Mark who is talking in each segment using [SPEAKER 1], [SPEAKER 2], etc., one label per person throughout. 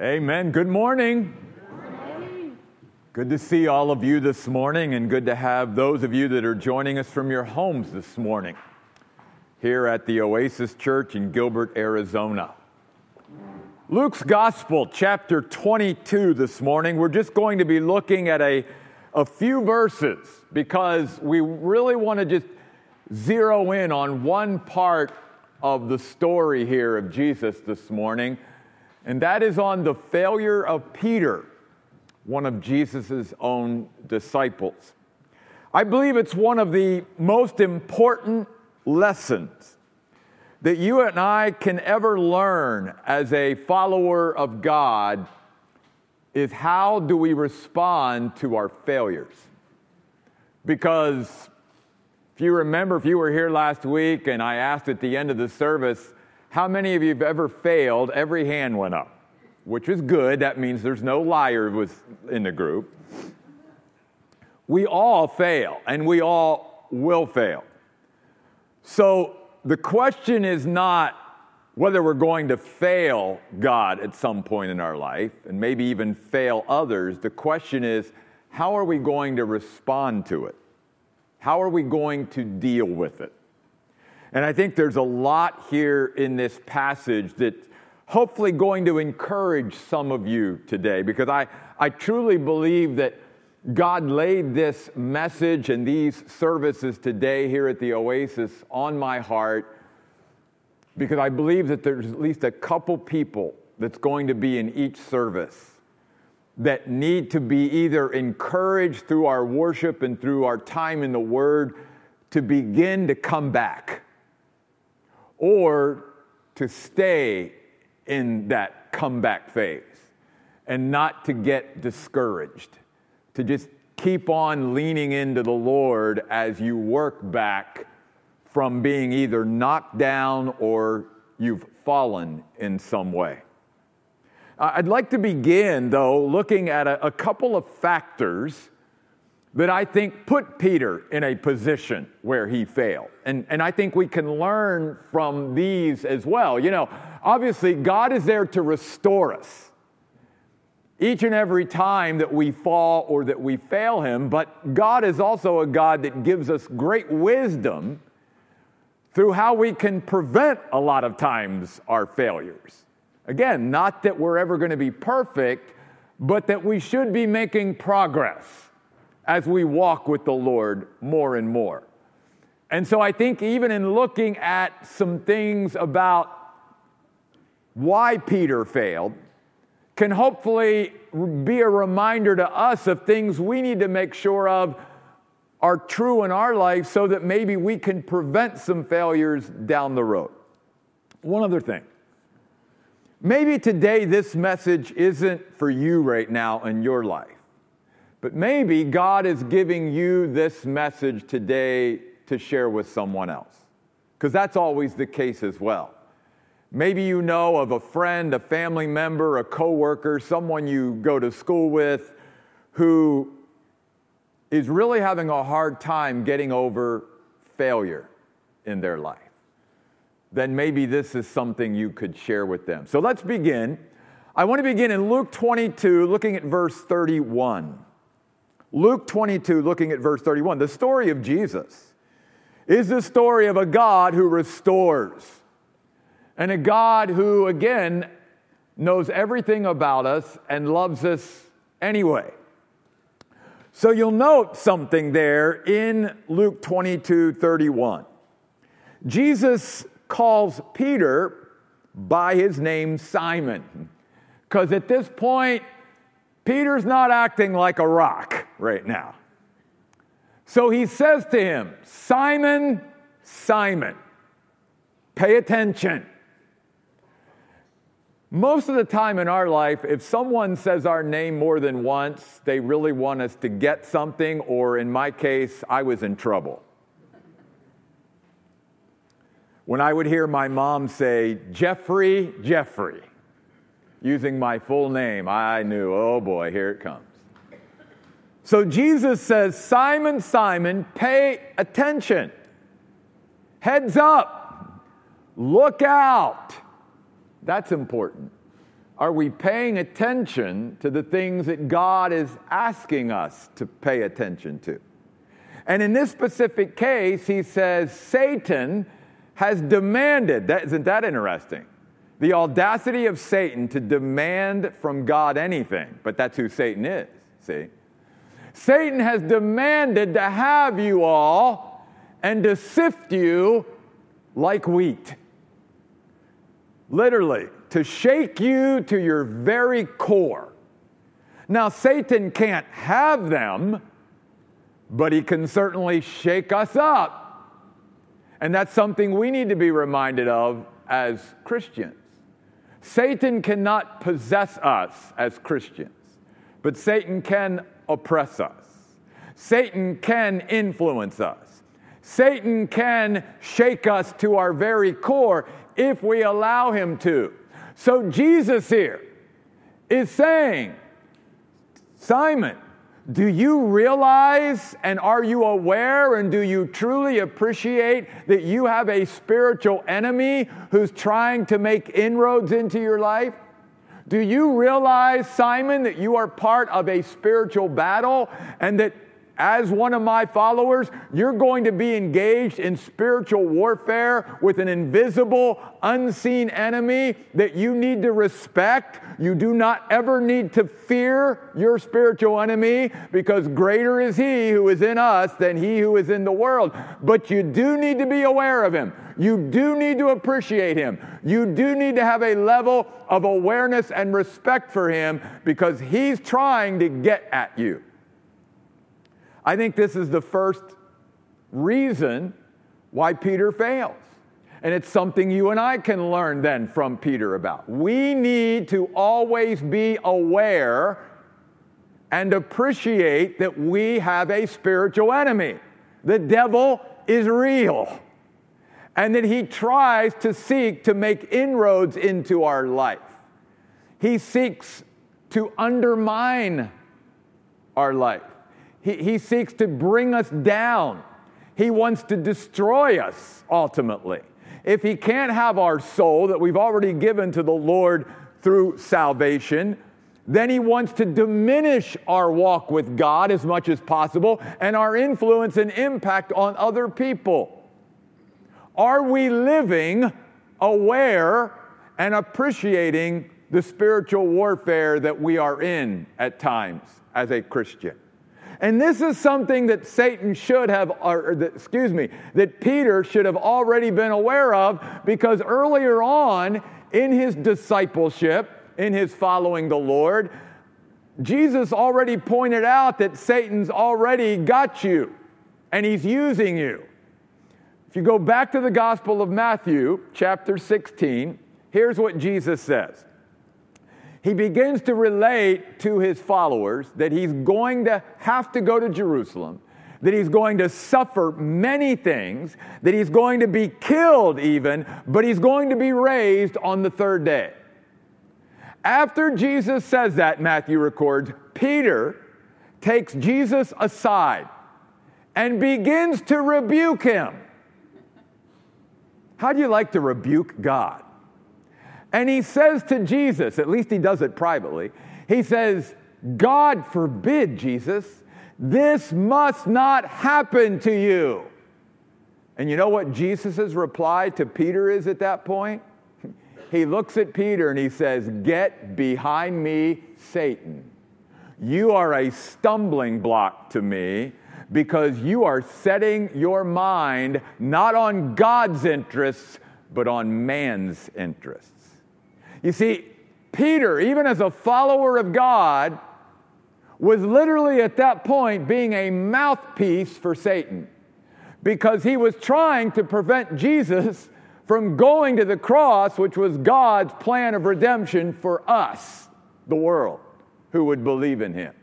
[SPEAKER 1] Amen. Good morning. Good to see all of you this morning, and good to have those of you that are joining us from your homes this morning here at the Oasis Church in Gilbert, Arizona. Luke's Gospel, chapter 22, this morning. We're just going to be looking at a, a few verses because we really want to just zero in on one part of the story here of Jesus this morning and that is on the failure of Peter, one of Jesus' own disciples. I believe it's one of the most important lessons that you and I can ever learn as a follower of God is how do we respond to our failures? Because if you remember, if you were here last week and I asked at the end of the service, how many of you have ever failed? Every hand went up, which is good. That means there's no liar was in the group. We all fail, and we all will fail. So the question is not whether we're going to fail God at some point in our life and maybe even fail others. The question is, how are we going to respond to it? How are we going to deal with it? And I think there's a lot here in this passage that hopefully going to encourage some of you today because I, I truly believe that God laid this message and these services today here at the Oasis on my heart because I believe that there's at least a couple people that's going to be in each service that need to be either encouraged through our worship and through our time in the Word to begin to come back or to stay in that comeback phase and not to get discouraged, to just keep on leaning into the Lord as you work back from being either knocked down or you've fallen in some way. I'd like to begin, though, looking at a, a couple of factors that I think put Peter in a position where he failed. And, and I think we can learn from these as well. You know, obviously, God is there to restore us each and every time that we fall or that we fail Him, but God is also a God that gives us great wisdom through how we can prevent a lot of times our failures. Again, not that we're ever going to be perfect, but that we should be making progress as we walk with the Lord more and more. And so I think even in looking at some things about why Peter failed, can hopefully be a reminder to us of things we need to make sure of are true in our life so that maybe we can prevent some failures down the road. One other thing. Maybe today this message isn't for you right now in your life. But maybe God is giving you this message today to share with someone else, because that's always the case as well. Maybe you know of a friend, a family member, a coworker, someone you go to school with who is really having a hard time getting over failure in their life. Then maybe this is something you could share with them. So let's begin. I want to begin in Luke 22, looking at verse 31. Luke 22, looking at verse 31, the story of Jesus is the story of a God who restores and a God who, again, knows everything about us and loves us anyway. So you'll note something there in Luke 22 31. Jesus calls Peter by his name Simon, because at this point, Peter's not acting like a rock right now. So he says to him, Simon, Simon, pay attention. Most of the time in our life, if someone says our name more than once, they really want us to get something, or in my case, I was in trouble. When I would hear my mom say, Jeffrey, Jeffrey, using my full name, I knew, oh boy, here it comes. So Jesus says, Simon, Simon, pay attention. Heads up. Look out. That's important. Are we paying attention to the things that God is asking us to pay attention to? And in this specific case, he says Satan has demanded, that, isn't that interesting? The audacity of Satan to demand from God anything, but that's who Satan is, see? Satan has demanded to have you all and to sift you like wheat. Literally, to shake you to your very core. Now, Satan can't have them, but he can certainly shake us up. And that's something we need to be reminded of as Christians. Satan cannot possess us as Christians, but Satan can oppress us. Satan can influence us. Satan can shake us to our very core if we allow him to. So Jesus here is saying, Simon, do you realize and are you aware and do you truly appreciate that you have a spiritual enemy who's trying to make inroads into your life? Do you realize, Simon, that you are part of a spiritual battle and that as one of my followers, you're going to be engaged in spiritual warfare with an invisible, unseen enemy that you need to respect. You do not ever need to fear your spiritual enemy because greater is he who is in us than he who is in the world. But you do need to be aware of him. You do need to appreciate him. You do need to have a level of awareness and respect for him because he's trying to get at you. I think this is the first reason why Peter fails. And it's something you and I can learn then from Peter about. We need to always be aware and appreciate that we have a spiritual enemy. The devil is real. And that he tries to seek to make inroads into our life. He seeks to undermine our life. He, he seeks to bring us down. He wants to destroy us ultimately. If he can't have our soul that we've already given to the Lord through salvation, then he wants to diminish our walk with God as much as possible and our influence and impact on other people. Are we living aware and appreciating the spiritual warfare that we are in at times as a Christian? And this is something that Satan should have, or, excuse me, that Peter should have already been aware of because earlier on in his discipleship, in his following the Lord, Jesus already pointed out that Satan's already got you and he's using you. If you go back to the Gospel of Matthew, chapter 16, here's what Jesus says he begins to relate to his followers that he's going to have to go to Jerusalem, that he's going to suffer many things, that he's going to be killed even, but he's going to be raised on the third day. After Jesus says that, Matthew records, Peter takes Jesus aside and begins to rebuke him. How do you like to rebuke God? And he says to Jesus, at least he does it privately, he says, God forbid, Jesus, this must not happen to you. And you know what Jesus' reply to Peter is at that point? He looks at Peter and he says, Get behind me, Satan. You are a stumbling block to me because you are setting your mind not on God's interests, but on man's interests. You see, Peter, even as a follower of God, was literally at that point being a mouthpiece for Satan because he was trying to prevent Jesus from going to the cross, which was God's plan of redemption for us, the world, who would believe in him.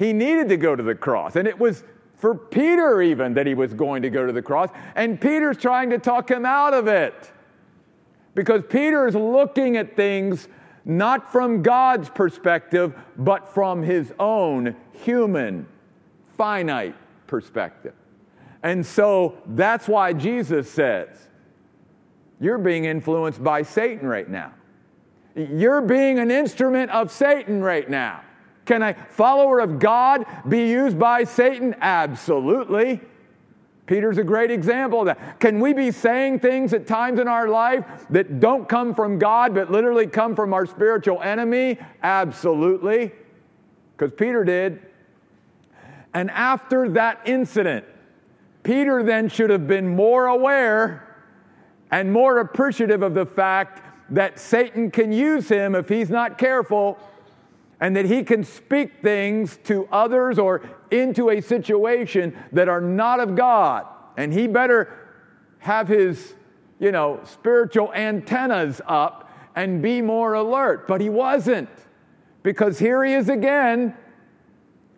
[SPEAKER 1] He needed to go to the cross, and it was for Peter even that he was going to go to the cross, and Peter's trying to talk him out of it. Because Peter is looking at things not from God's perspective, but from his own human, finite perspective. And so that's why Jesus says, You're being influenced by Satan right now. You're being an instrument of Satan right now. Can a follower of God be used by Satan? Absolutely. Peter's a great example of that. Can we be saying things at times in our life that don't come from God but literally come from our spiritual enemy? Absolutely. Because Peter did. And after that incident, Peter then should have been more aware and more appreciative of the fact that Satan can use him if he's not careful and that he can speak things to others or into a situation that are not of God. And he better have his, you know, spiritual antennas up and be more alert. But he wasn't. Because here he is again.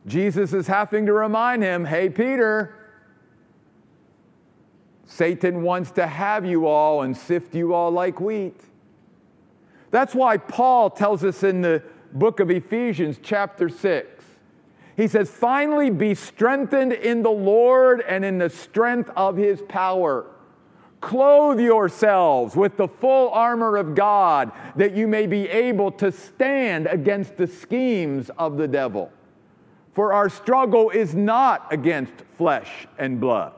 [SPEAKER 1] Jesus is having to remind him hey, Peter, Satan wants to have you all and sift you all like wheat. That's why Paul tells us in the book of Ephesians, chapter 6. He says, Finally, be strengthened in the Lord and in the strength of his power. Clothe yourselves with the full armor of God that you may be able to stand against the schemes of the devil. For our struggle is not against flesh and blood.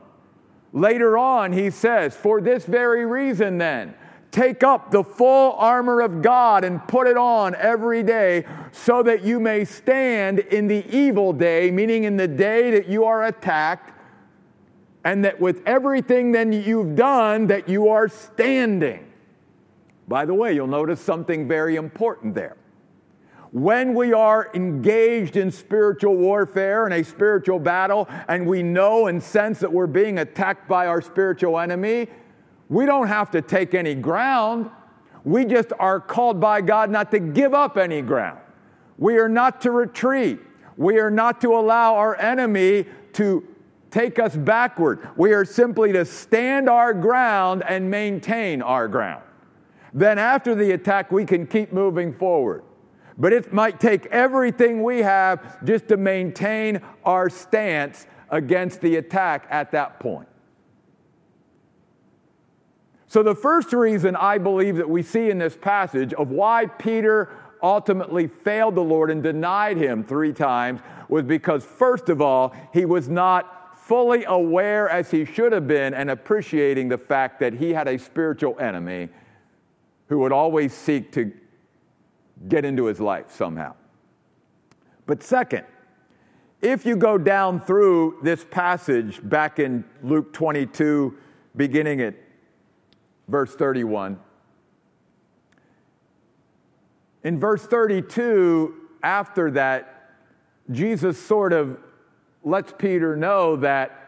[SPEAKER 1] Later on, he says, For this very reason, then, Take up the full armor of God and put it on every day so that you may stand in the evil day, meaning in the day that you are attacked, and that with everything then you've done, that you are standing. By the way, you'll notice something very important there. When we are engaged in spiritual warfare and a spiritual battle, and we know and sense that we're being attacked by our spiritual enemy, we don't have to take any ground. We just are called by God not to give up any ground. We are not to retreat. We are not to allow our enemy to take us backward. We are simply to stand our ground and maintain our ground. Then, after the attack, we can keep moving forward. But it might take everything we have just to maintain our stance against the attack at that point. So, the first reason I believe that we see in this passage of why Peter ultimately failed the Lord and denied him three times was because, first of all, he was not fully aware as he should have been and appreciating the fact that he had a spiritual enemy who would always seek to get into his life somehow. But second, if you go down through this passage back in Luke 22, beginning at verse 31. In verse 32, after that, Jesus sort of lets Peter know that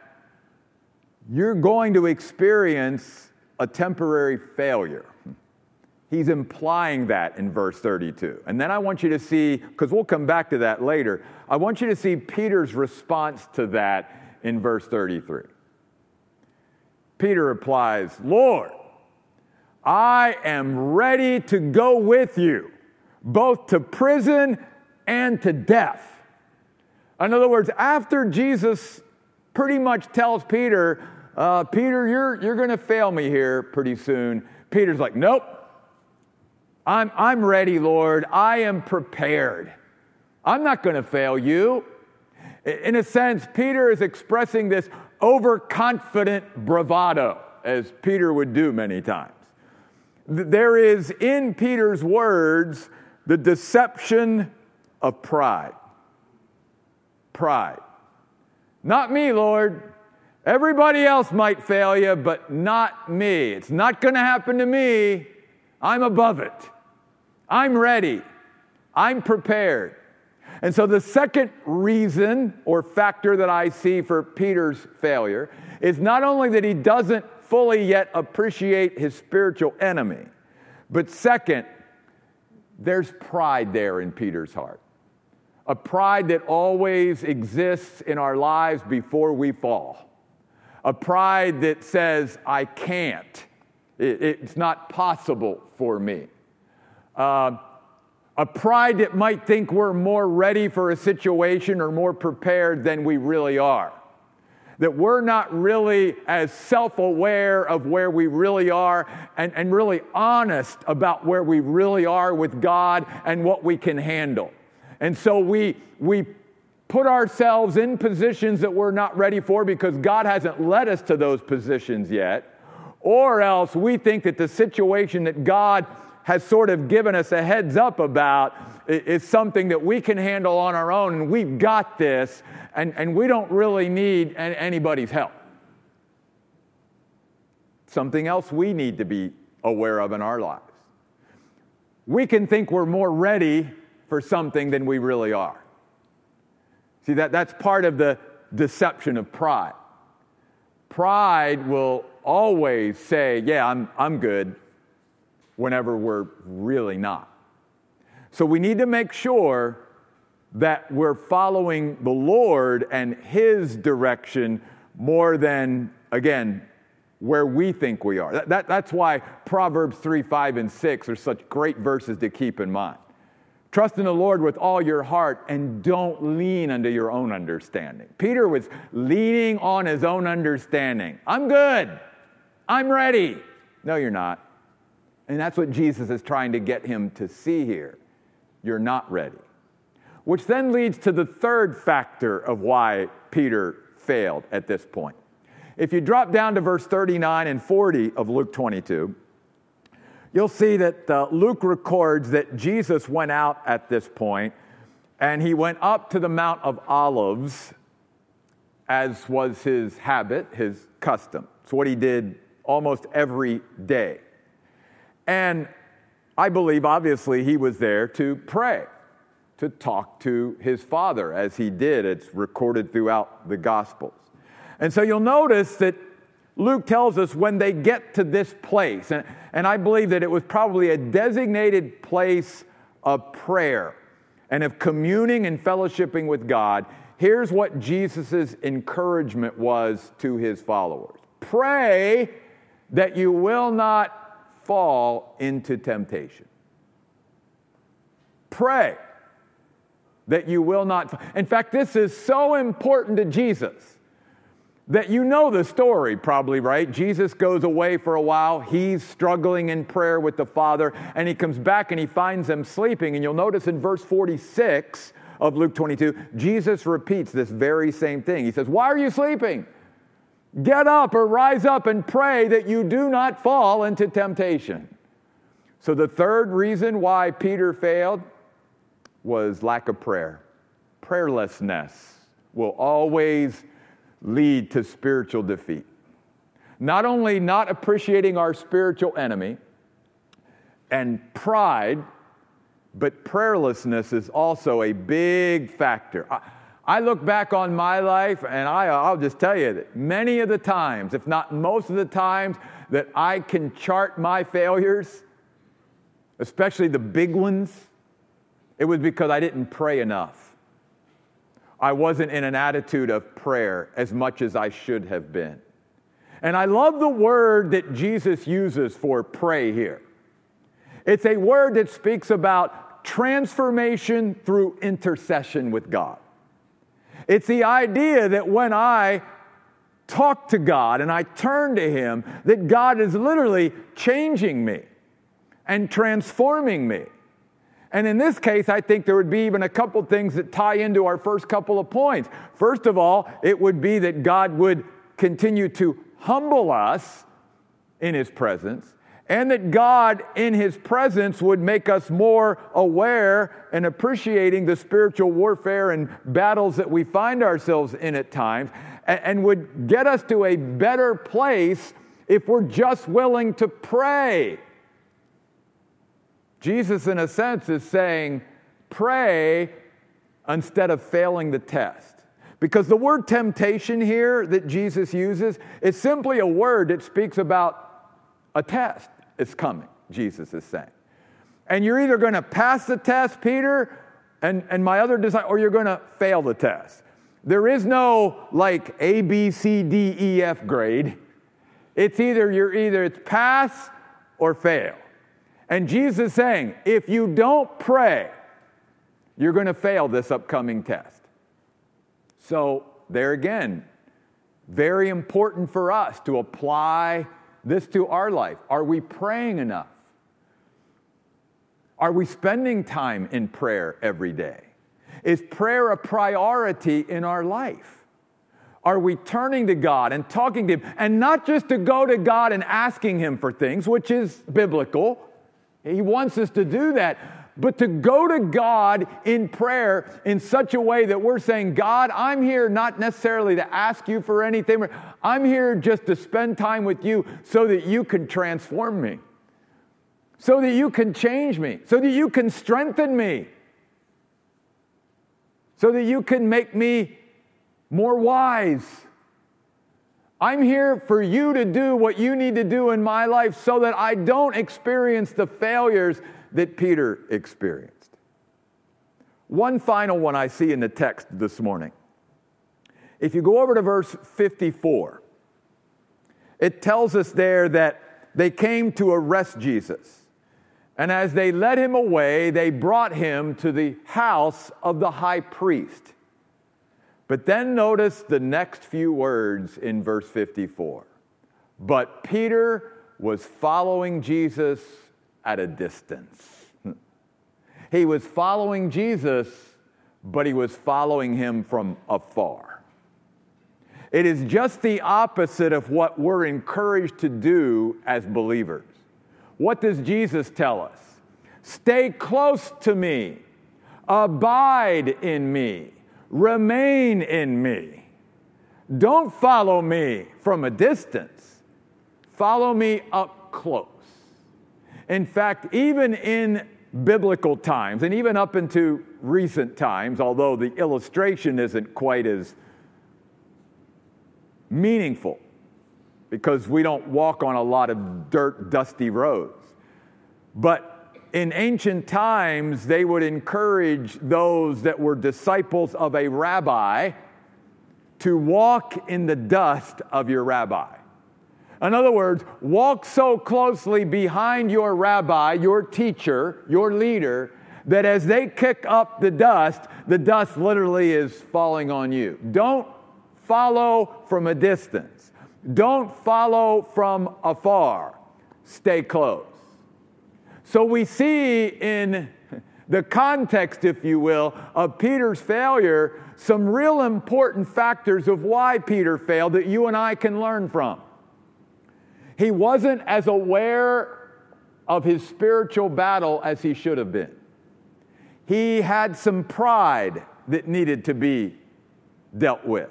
[SPEAKER 1] you're going to experience a temporary failure. He's implying that in verse 32. And then I want you to see, because we'll come back to that later, I want you to see Peter's response to that in verse 33. Peter replies, Lord, I am ready to go with you, both to prison and to death. In other words, after Jesus pretty much tells Peter, uh, Peter, you're, you're going to fail me here pretty soon, Peter's like, Nope, I'm, I'm ready, Lord. I am prepared. I'm not going to fail you. In a sense, Peter is expressing this overconfident bravado, as Peter would do many times there is in Peter's words the deception of pride. Pride. Not me, Lord. Everybody else might fail you, but not me. It's not going to happen to me. I'm above it. I'm ready. I'm prepared. And so, the second reason or factor that I see for Peter's failure is not only that he doesn't fully yet appreciate his spiritual enemy. But second, there's pride there in Peter's heart. A pride that always exists in our lives before we fall. A pride that says, I can't. it's not possible for me. Uh, a pride that might think we're more ready for a situation or more prepared than we really are. That we're not really as self aware of where we really are and, and really honest about where we really are with God and what we can handle. And so we, we put ourselves in positions that we're not ready for because God hasn't led us to those positions yet. Or else we think that the situation that God has sort of given us a heads up about is something that we can handle on our own and we've got this and, and we don't really need anybody's help. Something else we need to be aware of in our lives. We can think we're more ready for something than we really are. See, that, that's part of the deception of pride. Pride will always say, Yeah, I'm, I'm good, whenever we're really not. So we need to make sure that we're following the Lord and His direction more than, again, where we think we are. That, that, that's why Proverbs 3, 5, and 6 are such great verses to keep in mind. Trust in the Lord with all your heart and don't lean unto your own understanding. Peter was leaning on his own understanding. I'm good. I'm ready. No, you're not. And that's what Jesus is trying to get him to see here. You're not ready. Which then leads to the third factor of why Peter failed at this point. If you drop down to verse 39 and 40 of Luke 22, you'll see that uh, Luke records that Jesus went out at this point and he went up to the Mount of Olives as was his habit, his custom. It's what he did almost every day. And I believe, obviously, he was there to pray to talk to his father, as he did. It's recorded throughout the Gospels. And so you'll notice that Luke tells us when they get to this place, and, and I believe that it was probably a designated place of prayer and of communing and fellowshipping with God. Here's what Jesus' encouragement was to his followers Pray that you will not fall into temptation. Pray that you will not. In fact, this is so important to Jesus that you know the story, probably, right? Jesus goes away for a while. He's struggling in prayer with the Father, and he comes back and he finds them sleeping. And you'll notice in verse 46 of Luke 22, Jesus repeats this very same thing. He says, Why are you sleeping? Get up or rise up and pray that you do not fall into temptation. So, the third reason why Peter failed was lack of prayer. Prayerlessness will always lead to spiritual defeat. Not only not appreciating our spiritual enemy and pride, but prayerlessness is also a big factor. I, I look back on my life and I, I'll just tell you that many of the times, if not most of the times, that I can chart my failures, especially the big ones, it was because I didn't pray enough. I wasn't in an attitude of prayer as much as I should have been. And I love the word that Jesus uses for pray here. It's a word that speaks about transformation through intercession with God. It's the idea that when I talk to God and I turn to Him, that God is literally changing me and transforming me. And in this case, I think there would be even a couple things that tie into our first couple of points. First of all, it would be that God would continue to humble us in His presence, and that God in His presence would make us more aware and appreciating the spiritual warfare and battles that we find ourselves in at times, and would get us to a better place if we're just willing to pray Jesus, in a sense, is saying, pray instead of failing the test. Because the word temptation here that Jesus uses is simply a word that speaks about a test is coming, Jesus is saying. And you're either going to pass the test, Peter, and, and my other design, or you're going to fail the test. There is no like A, B, C, D, E, F grade. It's either you're either it's pass or fail. And Jesus is saying, if you don't pray, you're going to fail this upcoming test. So, there again, Very important for us to apply this to our life. Are we praying enough? Are we spending time in prayer every day? Is prayer a priority in our life? Are we turning to God and talking to Him? And not just to go to God and asking Him for things, which is biblical. He wants us to do that. But to go to God in prayer in such a way that we're saying, God, I'm here not necessarily to ask you for anything, I'm here just to spend time with you so that you can transform me, so that you can change me, so that you can strengthen me, so that you can make me more wise. I'm here for you to do what you need to do in my life so that I don't experience the failures that Peter experienced. One final one I see in the text this morning. If you go over to verse 54, it tells us there that they came to arrest Jesus. And as they led him away, they brought him to the house of the high priest. But then notice the next few words in verse 54. But Peter was following Jesus at a distance. He was following Jesus, but he was following him from afar. It is just the opposite of what we're encouraged to do as believers. What does Jesus tell us? Stay close to me, abide in me, remain in me. Don't follow me from a distance, follow me up close. In fact, even in biblical times, and even up into recent times, although the illustration isn't quite as meaningful because we don't walk on a lot of dirt, dusty roads. But in ancient times, they would encourage those that were disciples of a rabbi to walk in the dust of your rabbi. In other words, walk so closely behind your rabbi, your teacher, your leader, that as they kick up the dust, the dust literally is falling on you. Don't follow from a distance, don't follow from afar. Stay close. So we see in the context, if you will, of Peter's failure some real important factors of why Peter failed that you and I can learn from. He wasn't as aware of his spiritual battle as he should have been. He had some pride that needed to be dealt with.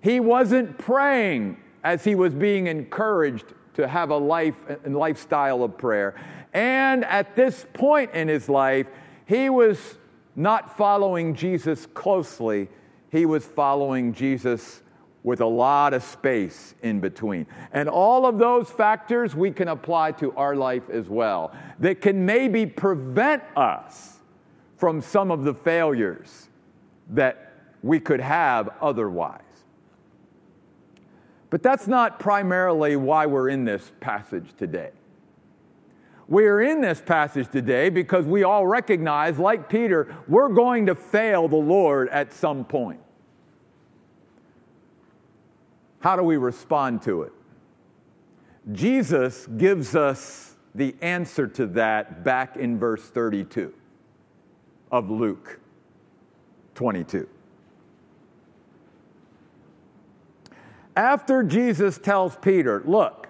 [SPEAKER 1] He wasn't praying as he was being encouraged to have a life and lifestyle of prayer. And at this point in his life, he was not following Jesus closely, he was following Jesus with a lot of space in between. And all of those factors we can apply to our life as well that can maybe prevent us from some of the failures that we could have otherwise. But that's not primarily why we're in this passage today. We're in this passage today because we all recognize, like Peter, we're going to fail the Lord at some point. How do we respond to it? Jesus gives us the answer to that back in verse 32 of Luke 22. After Jesus tells Peter, Look,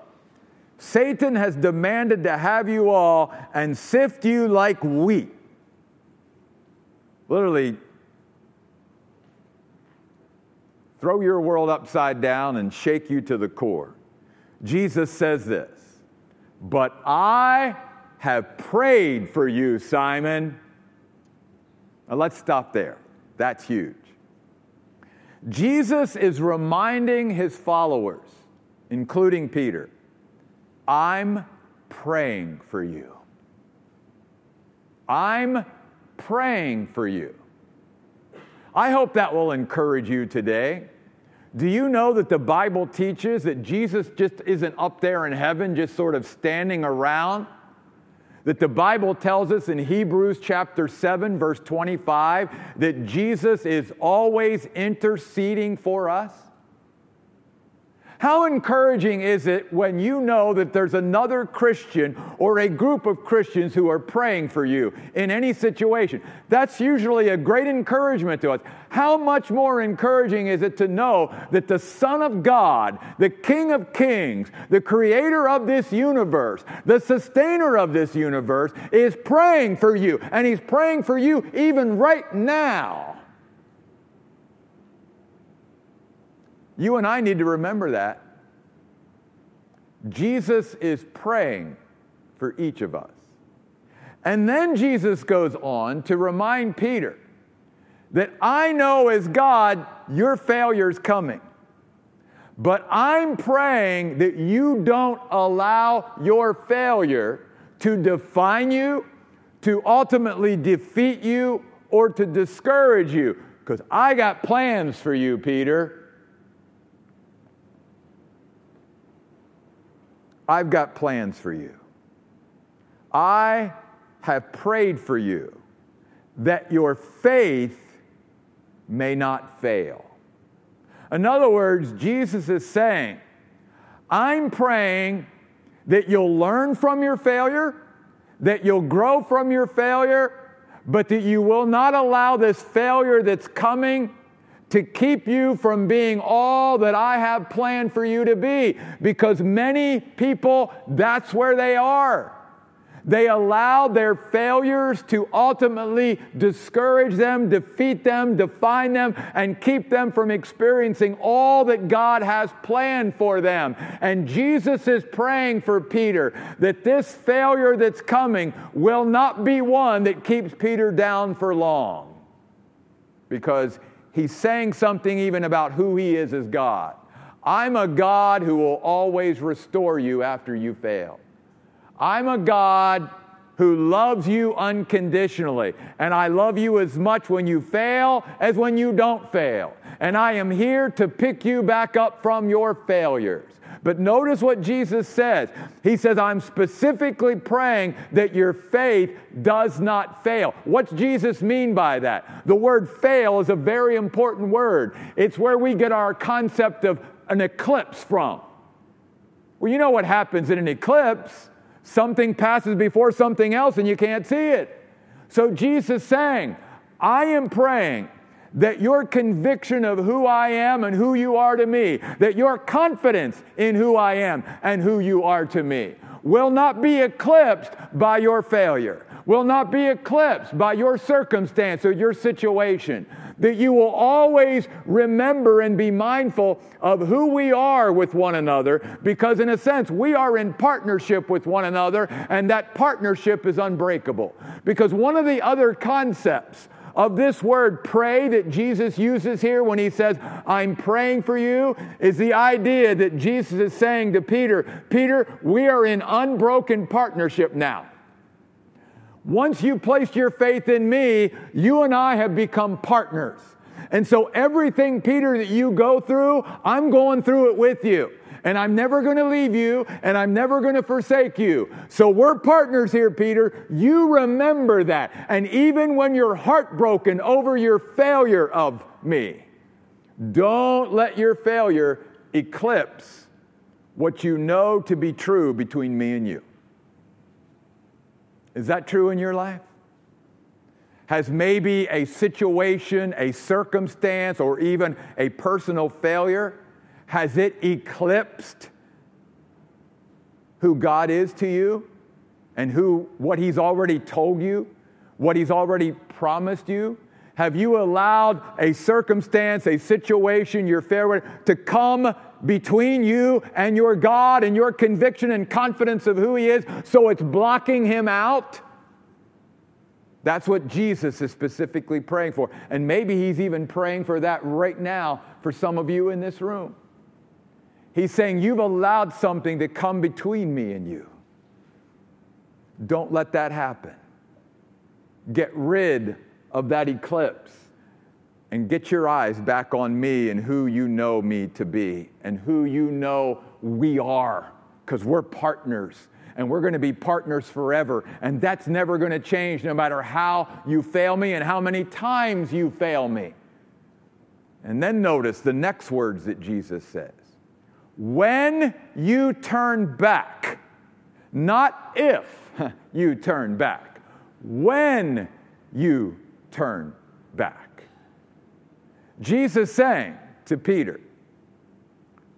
[SPEAKER 1] Satan has demanded to have you all and sift you like wheat. Literally, throw your world upside down and shake you to the core. Jesus says this, but I have prayed for you, Simon. Now let's stop there. That's huge. Jesus is reminding his followers, including Peter, I'm praying for you. I'm praying for you. I hope that will encourage you today. Do you know that the Bible teaches that Jesus just isn't up there in heaven, just sort of standing around? That the Bible tells us in Hebrews chapter 7, verse 25, that Jesus is always interceding for us? How encouraging is it when you know that there's another Christian or a group of Christians who are praying for you in any situation? That's usually a great encouragement to us. How much more encouraging is it to know that the Son of God, the King of Kings, the creator of this universe, the sustainer of this universe, is praying for you, and He's praying for you even right now. You and I need to remember that. Jesus is praying for each of us. And then Jesus goes on to remind Peter that I know as God, your failure's coming. But I'm praying that you don't allow your failure to define you, to ultimately defeat you, or to discourage you. Because I got plans for you, Peter. I've got plans for you. I have prayed for you that your faith may not fail. In other words, Jesus is saying, I'm praying that you'll learn from your failure, that you'll grow from your failure, but that you will not allow this failure that's coming to keep you from being all that I have planned for you to be. Because many people, that's where they are. They allow their failures to ultimately discourage them, defeat them, define them, and keep them from experiencing all that God has planned for them. And Jesus is praying for Peter that this failure that's coming will not be one that keeps Peter down for long. Because he's saying something even about who he is as God. I'm a God who will always restore you after you fail. I'm a God who loves you unconditionally. And I love you as much when you fail as when you don't fail. And I am here to pick you back up from your failures. But notice what Jesus says. He says, I'm specifically praying that your faith does not fail. What's Jesus mean by that? The word fail is a very important word. It's where we get our concept of an eclipse from. Well, you know what happens in an eclipse? Something passes before something else and you can't see it. So Jesus saying, I am praying that your conviction of who I am and who you are to me, that your confidence in who I am and who you are to me, will not be eclipsed by your failure, will not be eclipsed by your circumstance or your situation. That you will always remember and be mindful of who we are with one another, because in a sense, we are in partnership with one another, and that partnership is unbreakable. Because one of the other concepts of this word pray that Jesus uses here when he says, I'm praying for you, is the idea that Jesus is saying to Peter, Peter, we are in unbroken partnership now. Once you placed your faith in me, you and I have become partners. And so everything, Peter, that you go through, I'm going through it with you and I'm never going to leave you, and I'm never going to forsake you. So we're partners here, Peter. You remember that. And even when you're heartbroken over your failure of me, don't let your failure eclipse what you know to be true between me and you. Is that true in your life? Has maybe a situation, a circumstance, or even a personal failure has it eclipsed who God is to you and who what he's already told you, what he's already promised you? Have you allowed a circumstance, a situation, your failure to come between you and your God and your conviction and confidence of who He is so it's blocking Him out? That's what Jesus is specifically praying for. And maybe He's even praying for that right now for some of you in this room. He's saying, You've allowed something to come between me and you. Don't let that happen. Get rid of that eclipse and get your eyes back on me and who you know me to be and who you know we are, because we're partners and we're going to be partners forever. And that's never going to change no matter how you fail me and how many times you fail me. And then notice the next words that Jesus says when you turn back, not if you turn back, when you turn back. Jesus saying to Peter,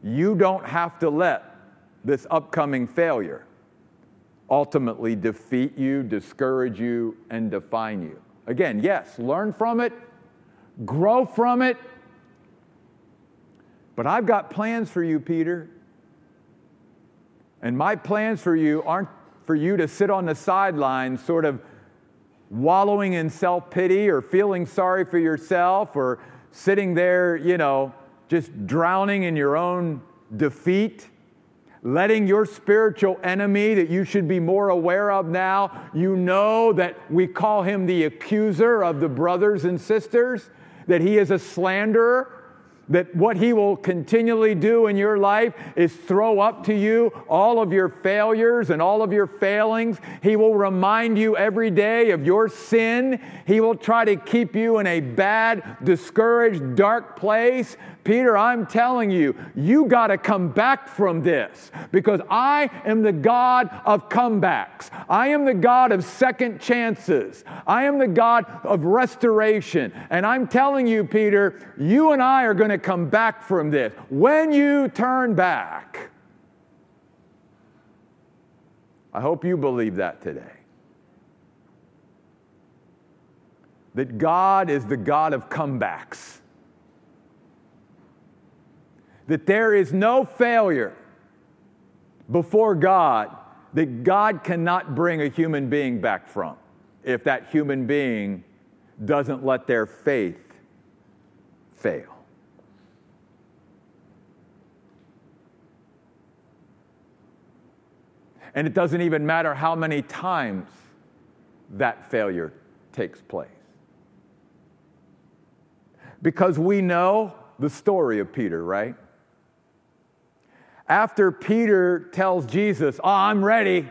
[SPEAKER 1] You don't have to let this upcoming failure ultimately defeat you, discourage you, and define you. Again, yes, learn from it, grow from it. But I've got plans for you, Peter. And my plans for you aren't for you to sit on the sidelines, sort of wallowing in self pity or feeling sorry for yourself or sitting there, you know, just drowning in your own defeat letting your spiritual enemy that you should be more aware of now, you know that we call him the accuser of the brothers and sisters, that he is a slanderer, that what he will continually do in your life is throw up to you all of your failures and all of your failings. He will remind you every day of your sin. He will try to keep you in a bad, discouraged, dark place. Peter, I'm telling you, you got to come back from this because I am the God of comebacks. I am the God of second chances. I am the God of restoration. And I'm telling you, Peter, you and I are going to come back from this. When you turn back, I hope you believe that today. That God is the God of comebacks that there is no failure before God that God cannot bring a human being back from if that human being doesn't let their faith fail. And it doesn't even matter how many times that failure takes place. Because we know the story of Peter, right? After Peter tells Jesus, Oh, I'm ready.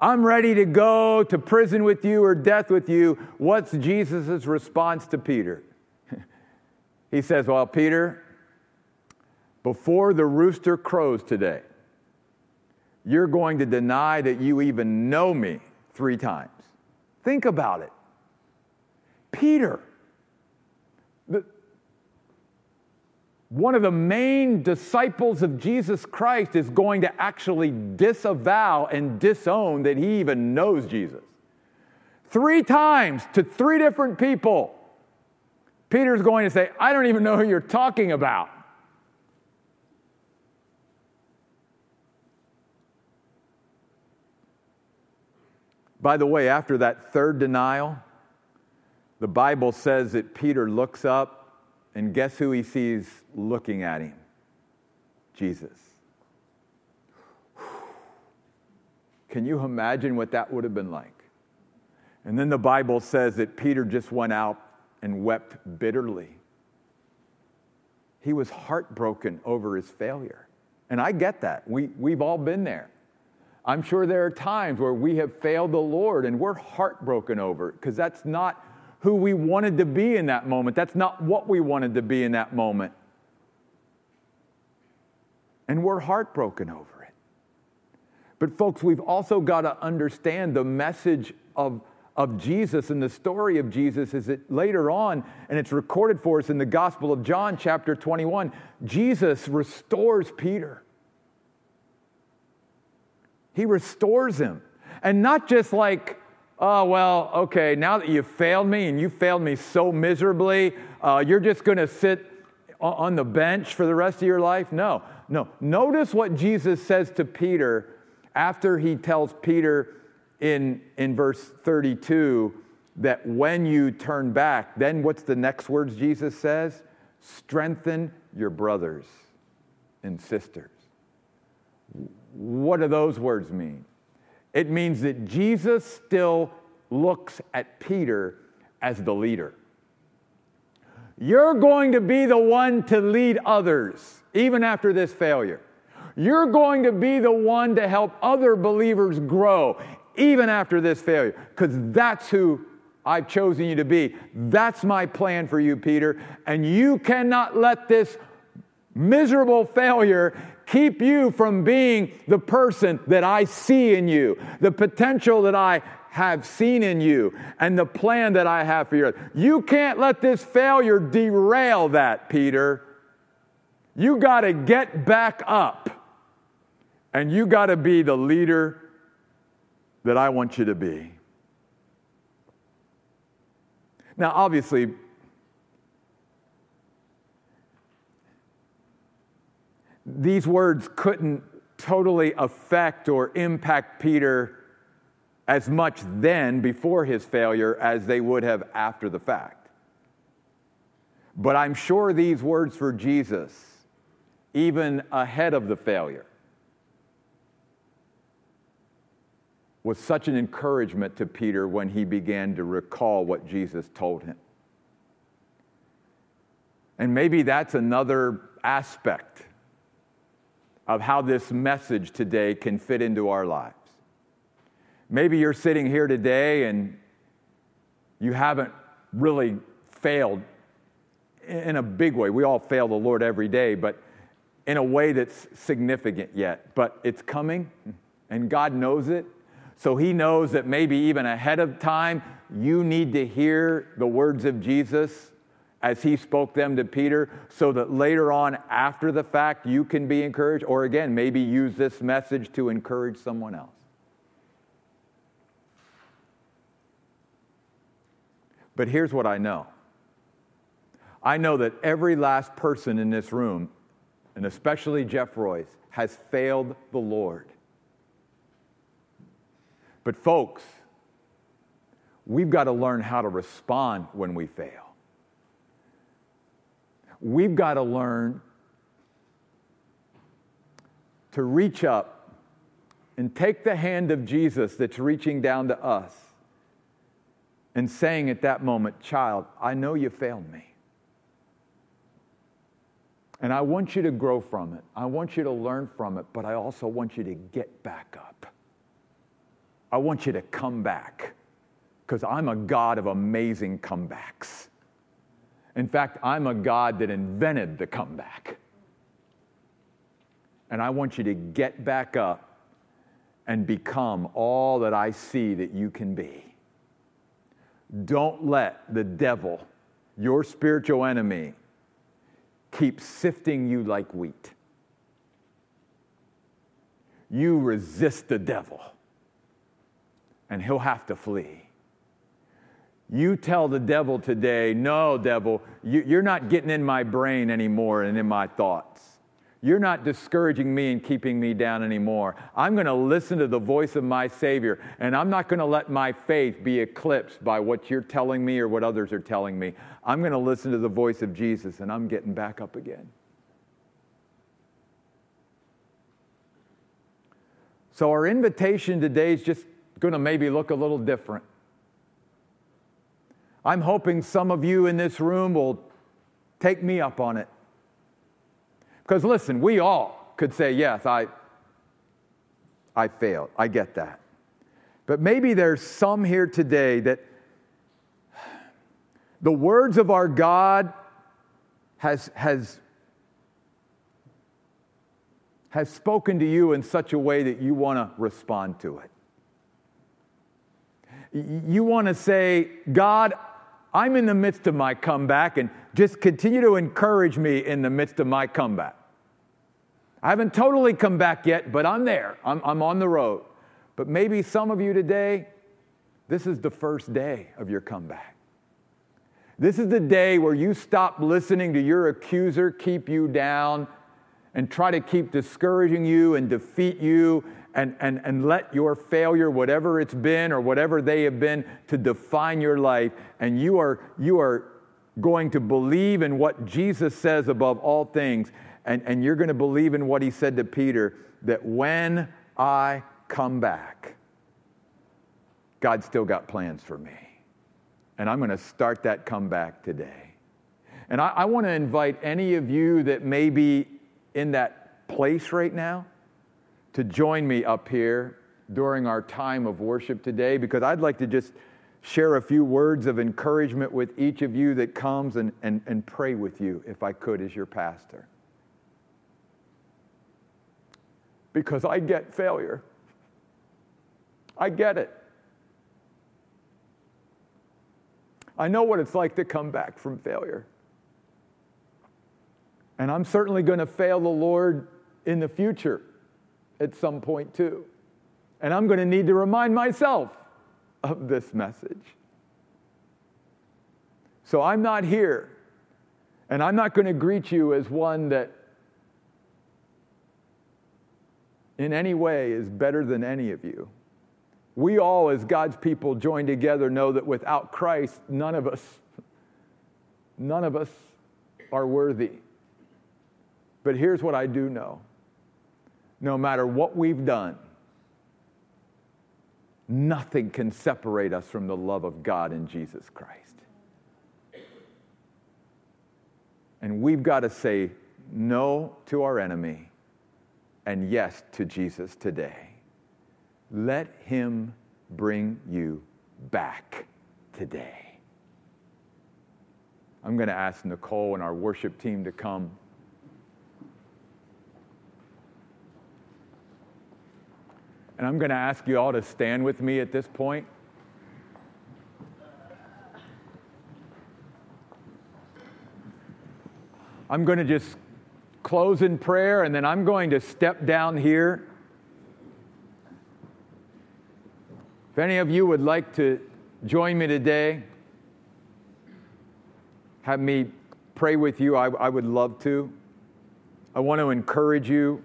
[SPEAKER 1] I'm ready to go to prison with you or death with you. What's Jesus' response to Peter? he says, Well, Peter, before the rooster crows today, you're going to deny that you even know me three times. Think about it. Peter, one of the main disciples of Jesus Christ is going to actually disavow and disown that he even knows Jesus. Three times to three different people, Peter's going to say, I don't even know who you're talking about. By the way, after that third denial, the Bible says that Peter looks up and guess who he sees looking at him? Jesus. Can you imagine what that would have been like? And then the Bible says that Peter just went out and wept bitterly. He was heartbroken over his failure. And I get that. We, we've all been there. I'm sure there are times where we have failed the Lord and we're heartbroken over it because that's not who we wanted to be in that moment. That's not what we wanted to be in that moment. And we're heartbroken over it. But, folks, we've also got to understand the message of, of Jesus and the story of Jesus is that later on, and it's recorded for us in the Gospel of John, chapter 21, Jesus restores Peter. He restores him. And not just like, oh, well, okay, now that you've failed me and you failed me so miserably, uh, you're just going to sit on the bench for the rest of your life? No, no. Notice what Jesus says to Peter after he tells Peter in, in verse 32 that when you turn back, then what's the next words Jesus says? Strengthen your brothers and sisters. What do those words mean? It means that Jesus still looks at Peter as the leader. You're going to be the one to lead others, even after this failure. You're going to be the one to help other believers grow, even after this failure, because that's who I've chosen you to be. That's my plan for you, Peter. And you cannot let this miserable failure keep you from being the person that I see in you, the potential that I have seen in you, and the plan that I have for you. You can't let this failure derail that, Peter. You got to get back up, and you got to be the leader that I want you to be. Now, obviously, these words couldn't totally affect or impact Peter as much then before his failure as they would have after the fact. But I'm sure these words for Jesus, even ahead of the failure, was such an encouragement to Peter when he began to recall what Jesus told him. And maybe that's another aspect of how this message today can fit into our lives. Maybe you're sitting here today and you haven't really failed in a big way. We all fail the Lord every day, but in a way that's significant yet. But it's coming, and God knows it. So He knows that maybe even ahead of time, you need to hear the words of Jesus as he spoke them to Peter, so that later on, after the fact, you can be encouraged, or again, maybe use this message to encourage someone else. But here's what I know I know that every last person in this room, and especially Jeff Royce, has failed the Lord. But, folks, we've got to learn how to respond when we fail we've got to learn to reach up and take the hand of Jesus that's reaching down to us and saying at that moment, Child, I know you failed me. And I want you to grow from it. I want you to learn from it, but I also want you to get back up. I want you to come back because I'm a God of amazing comebacks. In fact, I'm a God that invented the comeback. And I want you to get back up and become all that I see that you can be. Don't let the devil, your spiritual enemy, keep sifting you like wheat. You resist the devil, and he'll have to flee. You tell the devil today, no, devil, you, are not getting in my brain anymore and in my thoughts. You're not discouraging me and keeping me down anymore. I'm going to listen to the voice of my Savior, and I'm not going to let my faith be eclipsed by what you're telling me or what others are telling me. I'm going to listen to the voice of Jesus, and I'm getting back up again. So, our invitation today is just going to maybe look a little different. I'm hoping some of you in this room will take me up on it. Because listen, we all could say, yes, I, I failed. I get that. But maybe there's some here today that the words of our God has, has, has spoken to you in such a way that you want to respond to it. You want to say, God, I'm in the midst of my comeback and just continue to encourage me in the midst of my comeback. I haven't totally come back yet, but I'm there. I'm, I'm on the road. But maybe some of you today, this is the first day of your comeback. This is the day where you stop listening to your accuser keep you down and try to keep discouraging you and defeat you and, and, and let your failure, whatever it's been or whatever they have been, to define your life. And you are, you are going to believe in what Jesus says above all things. And, and you're going to believe in what he said to Peter that when I come back, God still got plans for me. And I'm going to start that comeback today. And I, I want to invite any of you that may be in that place right now to join me up here during our time of worship today because I'd like to just share a few words of encouragement with each of you that comes and, and, and pray with you, if I could, as your pastor. because I get failure. I get it. I know what it's like to come back from failure. And I'm certainly going to fail the Lord in the future at some point too. And I'm going to need to remind myself of this message. So I'm not here, and I'm not going to greet you as one that in any way is better than any of you. We all, as God's people joined together, know that without Christ, none of us, none of us are worthy. But here's what I do know no matter what we've done, nothing can separate us from the love of God in Jesus Christ. And we've got to say no to our enemy and yes to Jesus today. Let him bring you back today. I'm going to ask Nicole and our worship team to come. And I'm going to ask you all to stand with me at this point. I'm going to just close in prayer and then I'm going to step down here. If any of you would like to join me today, have me pray with you, I, I would love to. I want to encourage you.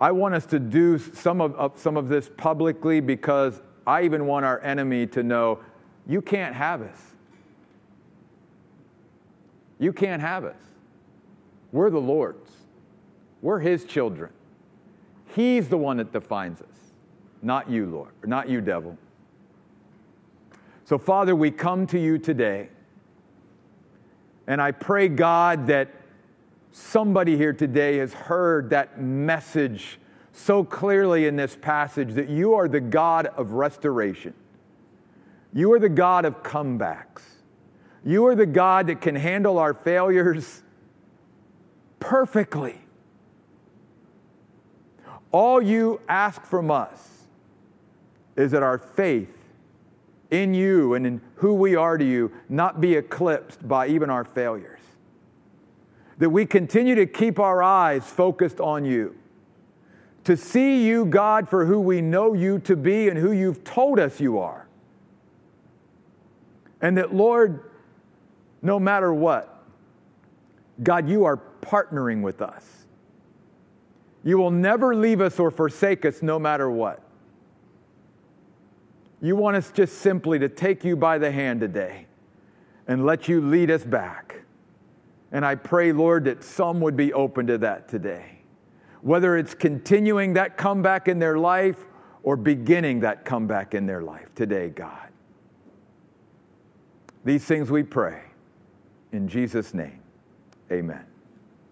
[SPEAKER 1] I want us to do some of, some of this publicly because I even want our enemy to know you can't have us. You can't have us. We're the Lord's, we're His children. He's the one that defines us, not you, Lord, not you, devil. So, Father, we come to you today, and I pray, God, that somebody here today has heard that message so clearly in this passage that you are the God of restoration. You are the God of comebacks. You are the God that can handle our failures perfectly. All you ask from us is that our faith in you and in who we are to you not be eclipsed by even our failures. That we continue to keep our eyes focused on you to see you, God, for who we know you to be and who you've told us you are. And that, Lord, no matter what, God, you are partnering with us. You will never leave us or forsake us no matter what. You want us just simply to take you by the hand today and let you lead us back. And I pray, Lord, that some would be open to that today whether it's continuing that comeback in their life or beginning that comeback in their life today, God. These things we pray in Jesus' name. Amen.